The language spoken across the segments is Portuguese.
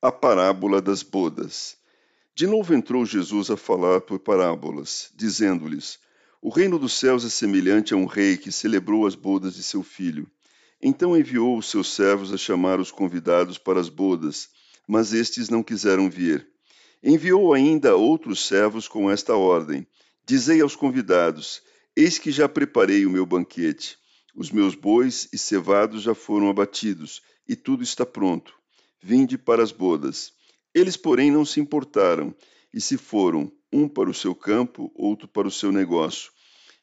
A parábola das bodas. De novo entrou Jesus a falar por parábolas, dizendo-lhes: O reino dos céus é semelhante a um rei que celebrou as bodas de seu filho. Então enviou os seus servos a chamar os convidados para as bodas, mas estes não quiseram vir. Enviou ainda outros servos com esta ordem: Dizei aos convidados: Eis que já preparei o meu banquete. Os meus bois e cevados já foram abatidos, e tudo está pronto. Vinde para as bodas. Eles, porém, não se importaram, e se foram, um para o seu campo, outro para o seu negócio.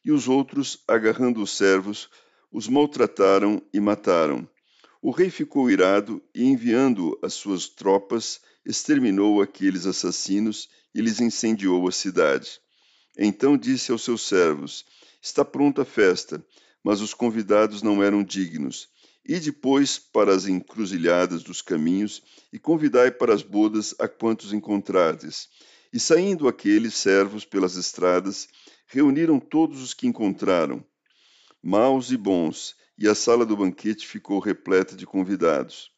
E os outros, agarrando os servos, os maltrataram e mataram. O rei ficou irado e, enviando as suas tropas, exterminou aqueles assassinos e lhes incendiou a cidade. Então disse aos seus servos: Está pronta a festa mas os convidados não eram dignos. E depois para as encruzilhadas dos caminhos, e convidai para as bodas a quantos encontrardes. E saindo aqueles servos pelas estradas, reuniram todos os que encontraram, maus e bons, e a sala do banquete ficou repleta de convidados.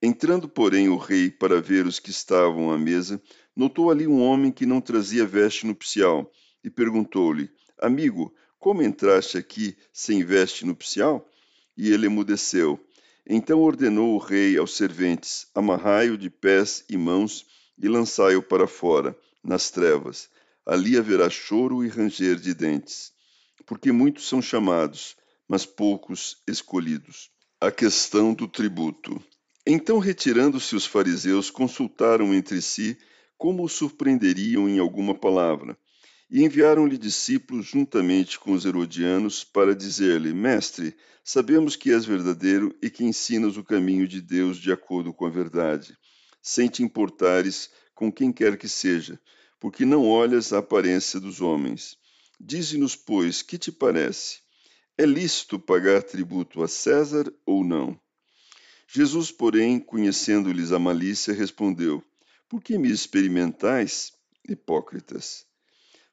Entrando, porém, o rei para ver os que estavam à mesa, notou ali um homem que não trazia veste nupcial, e perguntou-lhe: Amigo, como entraste aqui sem veste nupcial? E ele emudeceu. Então ordenou o rei aos serventes: Amarrai-o de pés e mãos e lançai-o para fora, nas trevas. Ali haverá choro e ranger de dentes. Porque muitos são chamados, mas poucos escolhidos. A questão do tributo. Então, retirando-se os fariseus, consultaram entre si como o surpreenderiam em alguma palavra e enviaram-lhe discípulos juntamente com os herodianos para dizer-lhe: Mestre, sabemos que és verdadeiro e que ensinas o caminho de Deus de acordo com a verdade, sem te importares com quem quer que seja, porque não olhas a aparência dos homens. Dize-nos, pois, que te parece? É lícito pagar tributo a César ou não? Jesus, porém, conhecendo-lhes a malícia, respondeu: Por que me experimentais, hipócritas?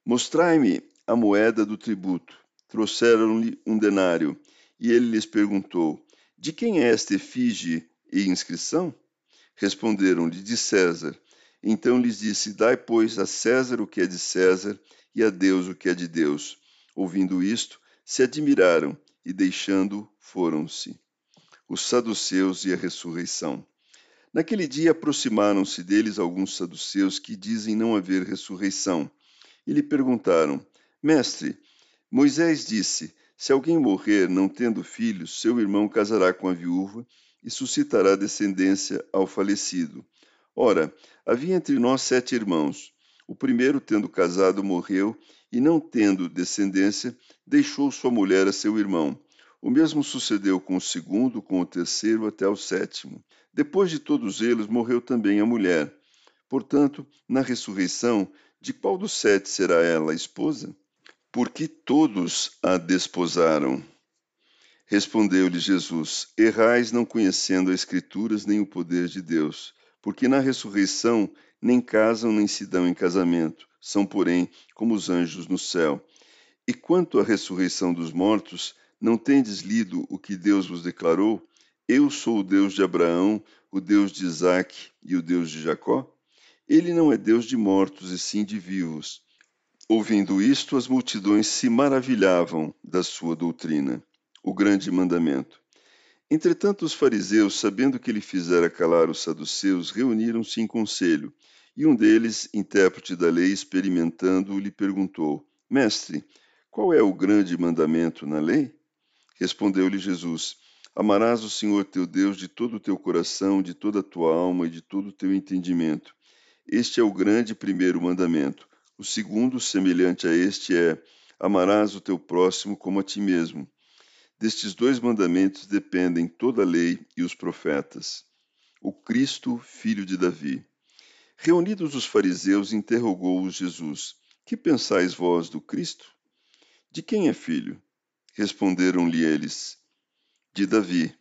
Mostrai-me a moeda do tributo. Trouxeram-lhe um denário, e ele lhes perguntou: De quem é esta efígie e inscrição? Responderam-lhe: De César. Então lhes disse: Dai, pois, a César o que é de César, e a Deus o que é de Deus. Ouvindo isto, se admiraram e, deixando, foram-se. Os saduceus e a ressurreição. Naquele dia aproximaram-se deles alguns saduceus que dizem não haver ressurreição e lhe perguntaram: Mestre, Moisés disse: Se alguém morrer não tendo filhos, seu irmão casará com a viúva e suscitará descendência ao falecido. Ora, havia entre nós sete irmãos. O primeiro, tendo casado, morreu e, não tendo descendência, deixou sua mulher a seu irmão. O mesmo sucedeu com o segundo, com o terceiro, até o sétimo. Depois de todos eles, morreu também a mulher. Portanto, na ressurreição, de qual dos sete será ela a esposa? Porque todos a desposaram. Respondeu-lhe Jesus: Errais não conhecendo as Escrituras nem o poder de Deus, porque na ressurreição nem casam nem se dão em casamento, são, porém, como os anjos no céu. E quanto à ressurreição dos mortos, não tendes lido o que Deus vos declarou? Eu sou o Deus de Abraão, o Deus de Isaque e o Deus de Jacó? Ele não é Deus de mortos e sim de vivos. Ouvindo isto, as multidões se maravilhavam da sua doutrina, o grande mandamento. Entretanto, os fariseus, sabendo que ele fizera calar os saduceus, reuniram-se em conselho, e um deles, intérprete da lei, experimentando, lhe perguntou: Mestre, qual é o grande mandamento na lei? Respondeu-lhe Jesus: Amarás o Senhor teu Deus de todo o teu coração, de toda a tua alma e de todo o teu entendimento este é o grande primeiro mandamento. O segundo, semelhante a este, é: amarás o teu próximo como a ti mesmo. Destes dois mandamentos dependem toda a lei e os profetas. O Cristo, filho de Davi. Reunidos os fariseus, interrogou-os Jesus: Que pensais vós do Cristo? De quem é filho? Responderam-lhe eles: De Davi.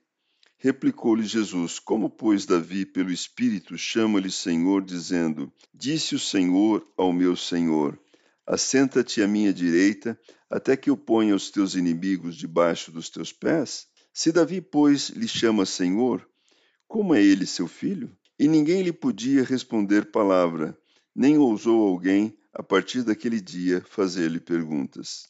Replicou-lhe Jesus: Como, pois, Davi, pelo Espírito, chama-lhe Senhor, dizendo: Disse o Senhor ao meu Senhor: Assenta-te à minha direita, até que eu ponha os teus inimigos debaixo dos teus pés? Se Davi, pois, lhe chama Senhor, como é ele seu filho? E ninguém lhe podia responder palavra, nem ousou alguém, a partir daquele dia, fazer-lhe perguntas.